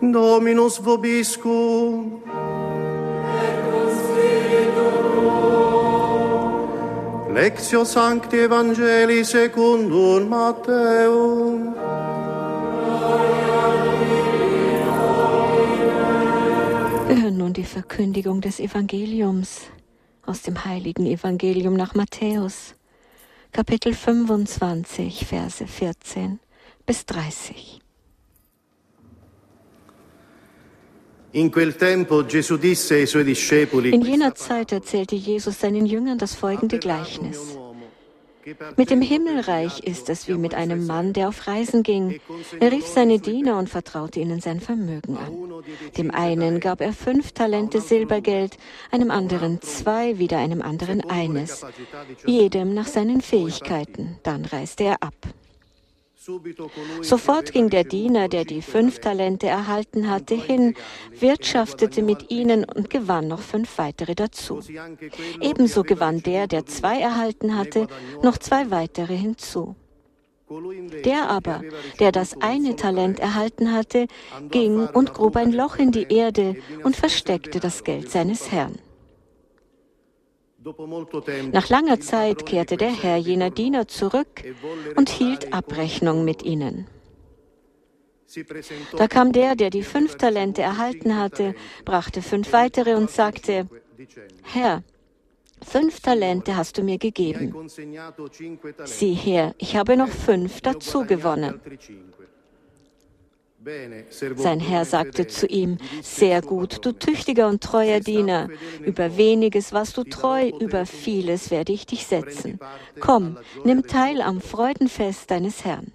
Dominus vobiscum. Lectio Sancti Evangelii secundum Matteum. Wir hören nun die Verkündigung des Evangeliums aus dem heiligen Evangelium nach Matthäus, Kapitel 25, Verse 14 bis 30. In jener Zeit erzählte Jesus seinen Jüngern das folgende Gleichnis. Mit dem Himmelreich ist es wie mit einem Mann, der auf Reisen ging. Er rief seine Diener und vertraute ihnen sein Vermögen an. Dem einen gab er fünf Talente Silbergeld, einem anderen zwei, wieder einem anderen eines, jedem nach seinen Fähigkeiten. Dann reiste er ab. Sofort ging der Diener, der die fünf Talente erhalten hatte, hin, wirtschaftete mit ihnen und gewann noch fünf weitere dazu. Ebenso gewann der, der zwei erhalten hatte, noch zwei weitere hinzu. Der aber, der das eine Talent erhalten hatte, ging und grub ein Loch in die Erde und versteckte das Geld seines Herrn. Nach langer Zeit kehrte der Herr jener Diener zurück und hielt Abrechnung mit ihnen. Da kam der, der die fünf Talente erhalten hatte, brachte fünf weitere und sagte, Herr, fünf Talente hast du mir gegeben. Sieh her, ich habe noch fünf dazu gewonnen. Sein Herr sagte zu ihm, sehr gut, du tüchtiger und treuer Diener, über weniges warst du treu, über vieles werde ich dich setzen. Komm, nimm teil am Freudenfest deines Herrn.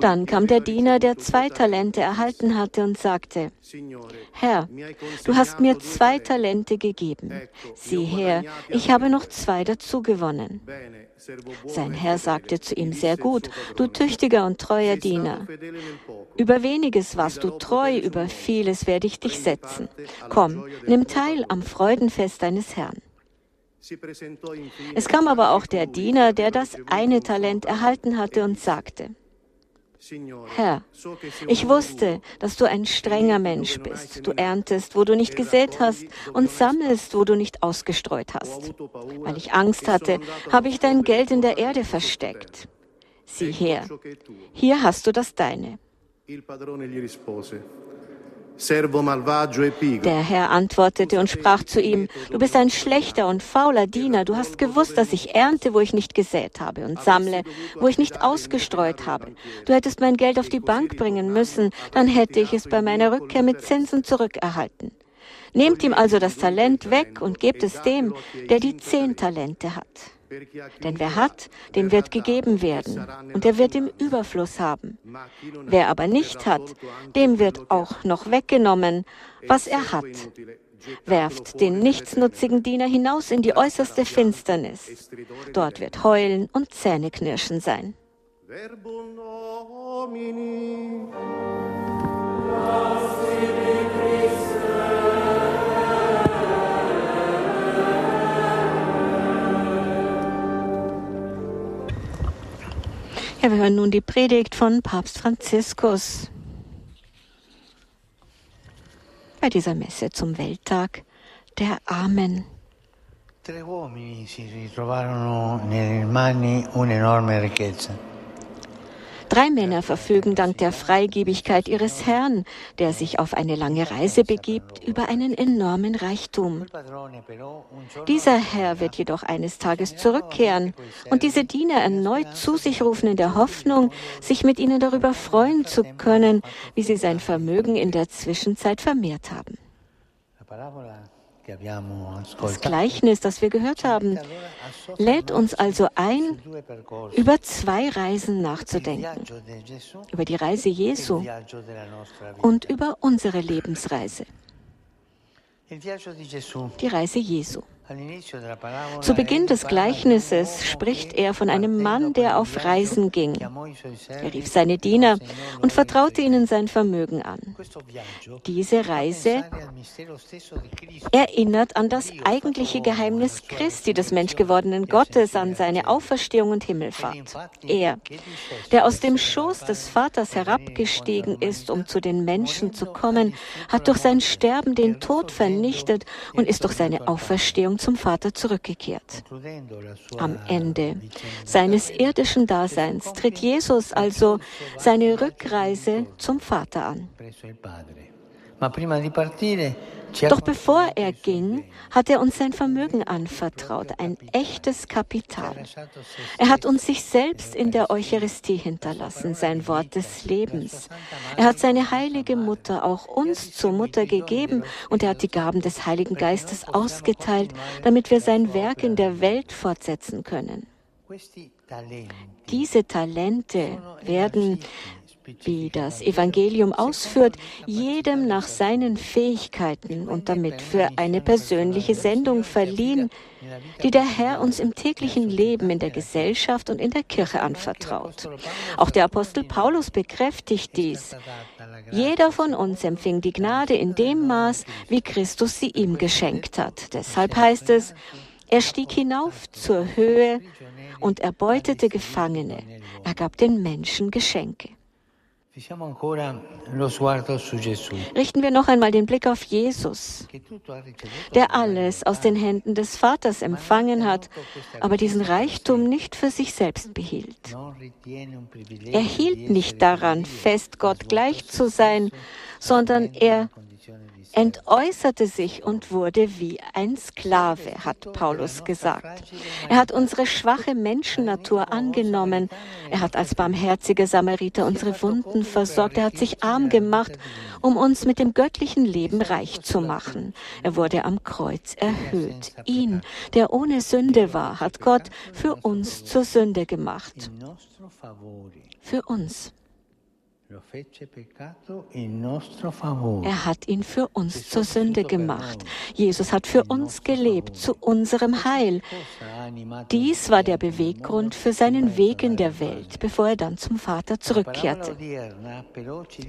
Dann kam der Diener, der zwei Talente erhalten hatte, und sagte, Herr, du hast mir zwei Talente gegeben. Sieh her, ich habe noch zwei dazu gewonnen. Sein Herr sagte zu ihm, sehr gut, du tüchtiger und treuer Diener. Über weniges warst du treu, über vieles werde ich dich setzen. Komm, nimm teil am Freudenfest deines Herrn. Es kam aber auch der Diener, der das eine Talent erhalten hatte und sagte, Herr, ich wusste, dass du ein strenger Mensch bist. Du erntest, wo du nicht gesät hast und sammelst, wo du nicht ausgestreut hast. Weil ich Angst hatte, habe ich dein Geld in der Erde versteckt. Sieh her, hier hast du das deine. Der Herr antwortete und sprach zu ihm, du bist ein schlechter und fauler Diener, du hast gewusst, dass ich ernte, wo ich nicht gesät habe und sammle, wo ich nicht ausgestreut habe. Du hättest mein Geld auf die Bank bringen müssen, dann hätte ich es bei meiner Rückkehr mit Zinsen zurückerhalten. Nehmt ihm also das Talent weg und gebt es dem, der die zehn Talente hat. Denn wer hat, dem wird gegeben werden, und er wird im Überfluss haben. Wer aber nicht hat, dem wird auch noch weggenommen, was er hat. Werft den nichtsnutzigen Diener hinaus in die äußerste Finsternis. Dort wird Heulen und Zähneknirschen sein. Verbum Domini. Ja, wir hören nun die Predigt von Papst Franziskus bei dieser Messe zum Welttag der Armen. Tre uomini si ritrovarono nelle mani un'enorme ricchezza. Drei Männer verfügen dank der Freigebigkeit ihres Herrn, der sich auf eine lange Reise begibt, über einen enormen Reichtum. Dieser Herr wird jedoch eines Tages zurückkehren und diese Diener erneut zu sich rufen in der Hoffnung, sich mit ihnen darüber freuen zu können, wie sie sein Vermögen in der Zwischenzeit vermehrt haben. Das Gleichnis, das wir gehört haben, lädt uns also ein, über zwei Reisen nachzudenken. Über die Reise Jesu und über unsere Lebensreise. Die Reise Jesu. Zu Beginn des Gleichnisses spricht er von einem Mann, der auf Reisen ging. Er rief seine Diener und vertraute ihnen sein Vermögen an. Diese Reise erinnert an das eigentliche Geheimnis Christi, des menschgewordenen Gottes, an seine Auferstehung und Himmelfahrt. Er, der aus dem Schoß des Vaters herabgestiegen ist, um zu den Menschen zu kommen, hat durch sein Sterben den Tod vernichtet und ist durch seine Auferstehung zum Vater zurückgekehrt. Am Ende seines irdischen Daseins tritt Jesus also seine Rückreise zum Vater an. Doch bevor er ging, hat er uns sein Vermögen anvertraut, ein echtes Kapital. Er hat uns sich selbst in der Eucharistie hinterlassen, sein Wort des Lebens. Er hat seine heilige Mutter auch uns zur Mutter gegeben und er hat die Gaben des Heiligen Geistes ausgeteilt, damit wir sein Werk in der Welt fortsetzen können. Diese Talente werden wie das Evangelium ausführt, jedem nach seinen Fähigkeiten und damit für eine persönliche Sendung verliehen, die der Herr uns im täglichen Leben in der Gesellschaft und in der Kirche anvertraut. Auch der Apostel Paulus bekräftigt dies. Jeder von uns empfing die Gnade in dem Maß, wie Christus sie ihm geschenkt hat. Deshalb heißt es, er stieg hinauf zur Höhe und erbeutete Gefangene. Er gab den Menschen Geschenke. Richten wir noch einmal den Blick auf Jesus, der alles aus den Händen des Vaters empfangen hat, aber diesen Reichtum nicht für sich selbst behielt. Er hielt nicht daran fest, Gott gleich zu sein, sondern er entäußerte sich und wurde wie ein Sklave, hat Paulus gesagt. Er hat unsere schwache Menschennatur angenommen. Er hat als barmherziger Samariter unsere Wunden versorgt. Er hat sich arm gemacht, um uns mit dem göttlichen Leben reich zu machen. Er wurde am Kreuz erhöht. Ihn, der ohne Sünde war, hat Gott für uns zur Sünde gemacht. Für uns. Er hat ihn für uns zur Sünde gemacht. Jesus hat für uns gelebt, zu unserem Heil. Dies war der Beweggrund für seinen Weg in der Welt, bevor er dann zum Vater zurückkehrte.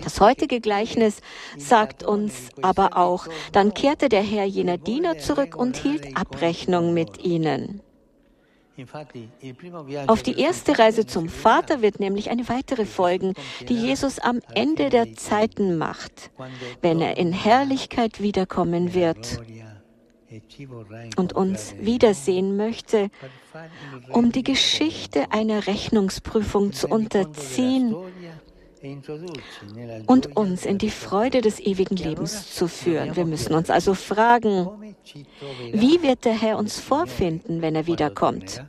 Das heutige Gleichnis sagt uns aber auch, dann kehrte der Herr jener Diener zurück und hielt Abrechnung mit ihnen. Auf die erste Reise zum Vater wird nämlich eine weitere folgen, die Jesus am Ende der Zeiten macht, wenn er in Herrlichkeit wiederkommen wird und uns wiedersehen möchte, um die Geschichte einer Rechnungsprüfung zu unterziehen und uns in die Freude des ewigen Lebens zu führen. Wir müssen uns also fragen, wie wird der Herr uns vorfinden, wenn er wiederkommt?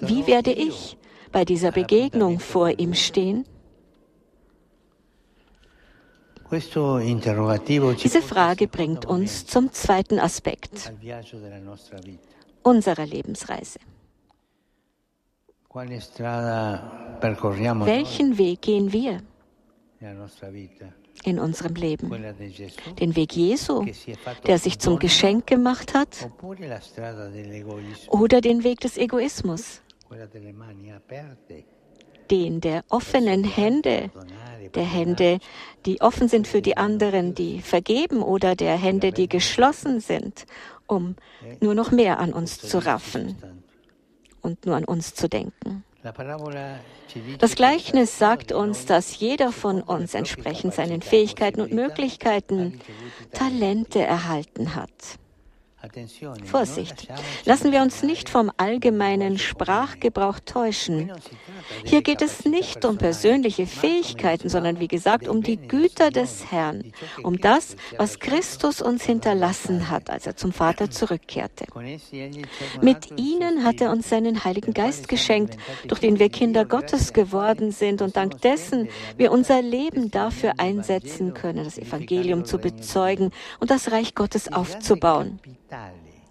Wie werde ich bei dieser Begegnung vor ihm stehen? Diese Frage bringt uns zum zweiten Aspekt unserer Lebensreise. Welchen Weg gehen wir in unserem Leben? Den Weg Jesu, der sich zum Geschenk gemacht hat? Oder den Weg des Egoismus? Den der offenen Hände, der Hände, die offen sind für die anderen, die vergeben oder der Hände, die geschlossen sind, um nur noch mehr an uns zu raffen und nur an uns zu denken. Das Gleichnis sagt uns, dass jeder von uns entsprechend seinen Fähigkeiten und Möglichkeiten Talente erhalten hat. Vorsicht, lassen wir uns nicht vom allgemeinen Sprachgebrauch täuschen. Hier geht es nicht um persönliche Fähigkeiten, sondern wie gesagt um die Güter des Herrn, um das, was Christus uns hinterlassen hat, als er zum Vater zurückkehrte. Mit ihnen hat er uns seinen Heiligen Geist geschenkt, durch den wir Kinder Gottes geworden sind und dank dessen wir unser Leben dafür einsetzen können, das Evangelium zu bezeugen und das Reich Gottes aufzubauen.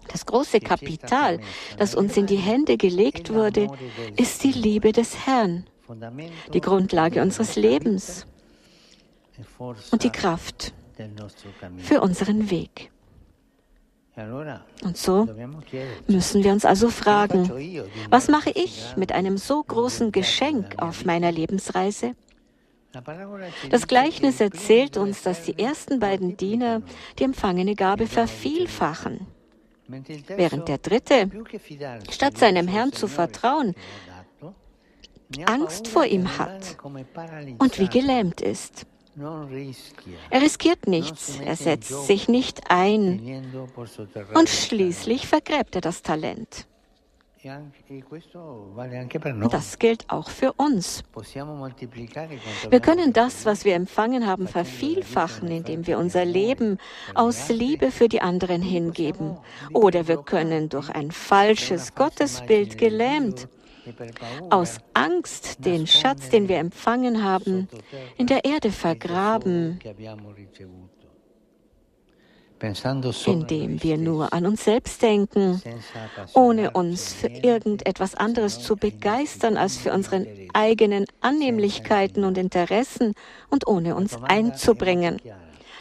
Das große Kapital, das uns in die Hände gelegt wurde, ist die Liebe des Herrn, die Grundlage unseres Lebens und die Kraft für unseren Weg. Und so müssen wir uns also fragen, was mache ich mit einem so großen Geschenk auf meiner Lebensreise? Das Gleichnis erzählt uns, dass die ersten beiden Diener die empfangene Gabe vervielfachen, während der dritte, statt seinem Herrn zu vertrauen, Angst vor ihm hat und wie gelähmt ist. Er riskiert nichts, er setzt sich nicht ein und schließlich vergräbt er das Talent. Das gilt auch für uns. Wir können das, was wir empfangen haben, vervielfachen, indem wir unser Leben aus Liebe für die anderen hingeben. Oder wir können durch ein falsches Gottesbild gelähmt aus Angst den Schatz, den wir empfangen haben, in der Erde vergraben, indem wir nur an uns selbst denken, ohne uns für irgendetwas anderes zu begeistern als für unsere eigenen Annehmlichkeiten und Interessen und ohne uns einzubringen.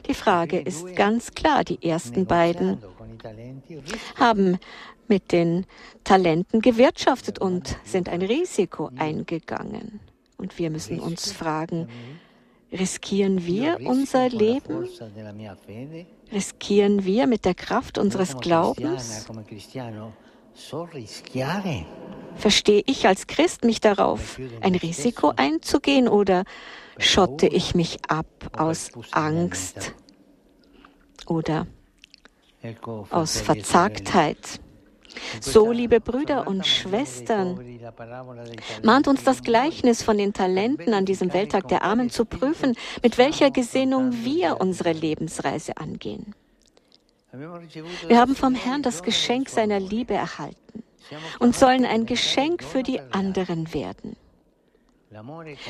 Die Frage ist ganz klar, die ersten beiden haben mit den Talenten gewirtschaftet und sind ein Risiko eingegangen. Und wir müssen uns fragen, riskieren wir unser Leben? Riskieren wir mit der Kraft unseres Glaubens? Verstehe ich als Christ mich darauf, ein Risiko einzugehen oder schotte ich mich ab aus Angst oder aus Verzagtheit? So, liebe Brüder und Schwestern, mahnt uns das Gleichnis von den Talenten an diesem Welttag der Armen zu prüfen, mit welcher Gesinnung wir unsere Lebensreise angehen. Wir haben vom Herrn das Geschenk seiner Liebe erhalten und sollen ein Geschenk für die anderen werden.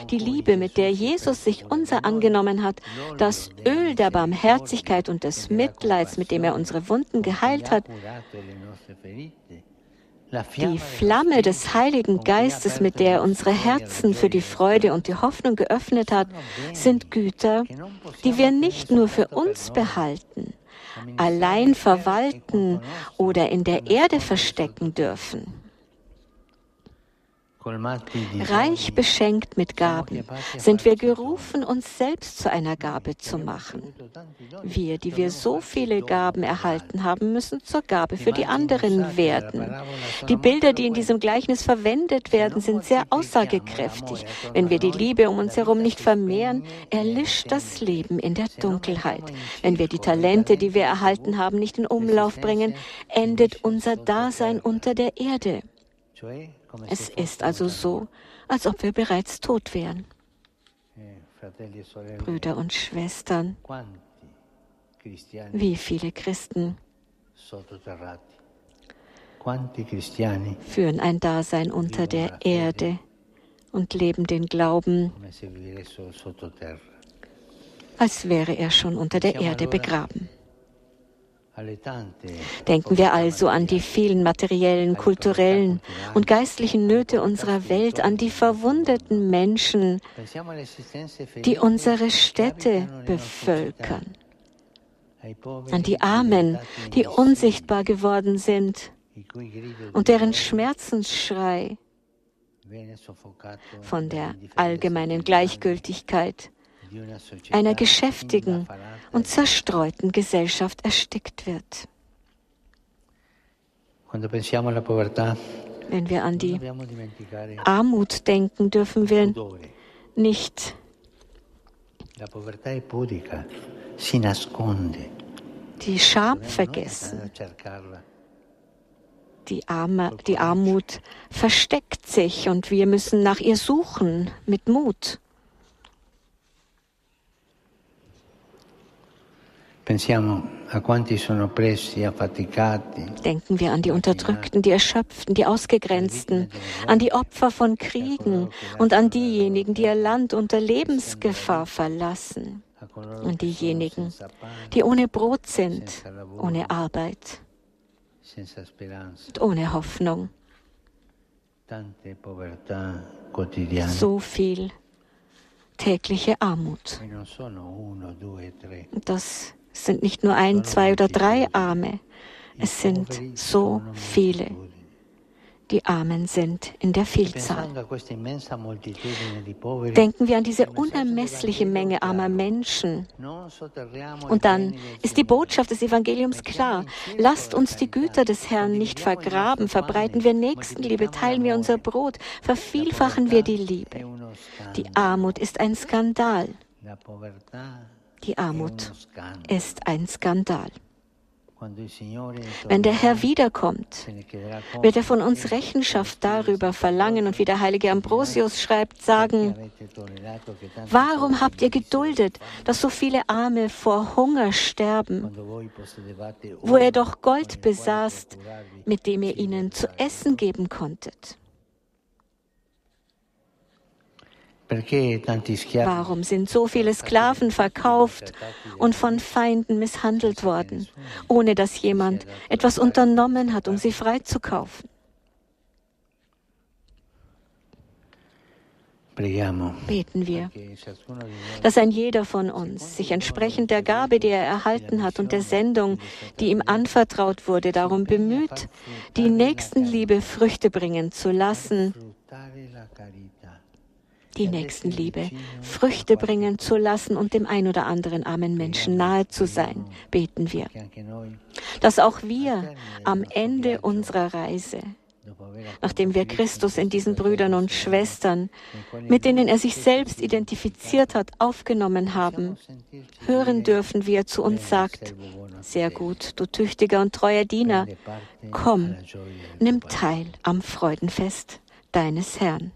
Die Liebe, mit der Jesus sich unser angenommen hat, das Öl der Barmherzigkeit und des Mitleids, mit dem er unsere Wunden geheilt hat, die Flamme des Heiligen Geistes, mit der er unsere Herzen für die Freude und die Hoffnung geöffnet hat, sind Güter, die wir nicht nur für uns behalten, allein verwalten oder in der Erde verstecken dürfen. Reich beschenkt mit Gaben sind wir gerufen, uns selbst zu einer Gabe zu machen. Wir, die wir so viele Gaben erhalten haben, müssen zur Gabe für die anderen werden. Die Bilder, die in diesem Gleichnis verwendet werden, sind sehr aussagekräftig. Wenn wir die Liebe um uns herum nicht vermehren, erlischt das Leben in der Dunkelheit. Wenn wir die Talente, die wir erhalten haben, nicht in Umlauf bringen, endet unser Dasein unter der Erde. Es ist also so, als ob wir bereits tot wären. Brüder und Schwestern, wie viele Christen führen ein Dasein unter der Erde und leben den Glauben, als wäre er schon unter der Erde begraben. Denken wir also an die vielen materiellen, kulturellen und geistlichen Nöte unserer Welt, an die verwundeten Menschen, die unsere Städte bevölkern, an die Armen, die unsichtbar geworden sind und deren Schmerzensschrei von der allgemeinen Gleichgültigkeit einer geschäftigen und zerstreuten Gesellschaft erstickt wird. Wenn wir an die Armut denken, dürfen wir nicht die Scham vergessen. Die, Arme, die Armut versteckt sich und wir müssen nach ihr suchen mit Mut. Denken wir an die Unterdrückten, die Erschöpften, die Ausgegrenzten, an die Opfer von Kriegen und an diejenigen, die ihr Land unter Lebensgefahr verlassen, und diejenigen, die ohne Brot sind, ohne Arbeit und ohne Hoffnung. So viel tägliche Armut. Das sind nicht nur ein, zwei oder drei Arme. Es sind so viele die Armen sind in der Vielzahl. Denken wir an diese unermessliche Menge armer Menschen. Und dann ist die Botschaft des Evangeliums klar. Lasst uns die Güter des Herrn nicht vergraben, verbreiten wir Nächstenliebe, teilen wir unser Brot, vervielfachen wir die Liebe. Die Armut ist ein Skandal. Die Armut ist ein Skandal. Wenn der Herr wiederkommt, wird er von uns Rechenschaft darüber verlangen und wie der heilige Ambrosius schreibt, sagen, warum habt ihr geduldet, dass so viele Arme vor Hunger sterben, wo ihr doch Gold besaßt, mit dem ihr ihnen zu essen geben konntet? Warum sind so viele Sklaven verkauft und von Feinden misshandelt worden, ohne dass jemand etwas unternommen hat, um sie freizukaufen? Beten wir, dass ein jeder von uns sich entsprechend der Gabe, die er erhalten hat und der Sendung, die ihm anvertraut wurde, darum bemüht, die Nächstenliebe Früchte bringen zu lassen die Nächstenliebe Früchte bringen zu lassen und dem ein oder anderen armen Menschen nahe zu sein, beten wir. Dass auch wir am Ende unserer Reise nachdem wir Christus in diesen Brüdern und Schwestern, mit denen er sich selbst identifiziert hat, aufgenommen haben, hören dürfen, wie er zu uns sagt, sehr gut, du tüchtiger und treuer Diener, komm, nimm teil am Freudenfest deines Herrn.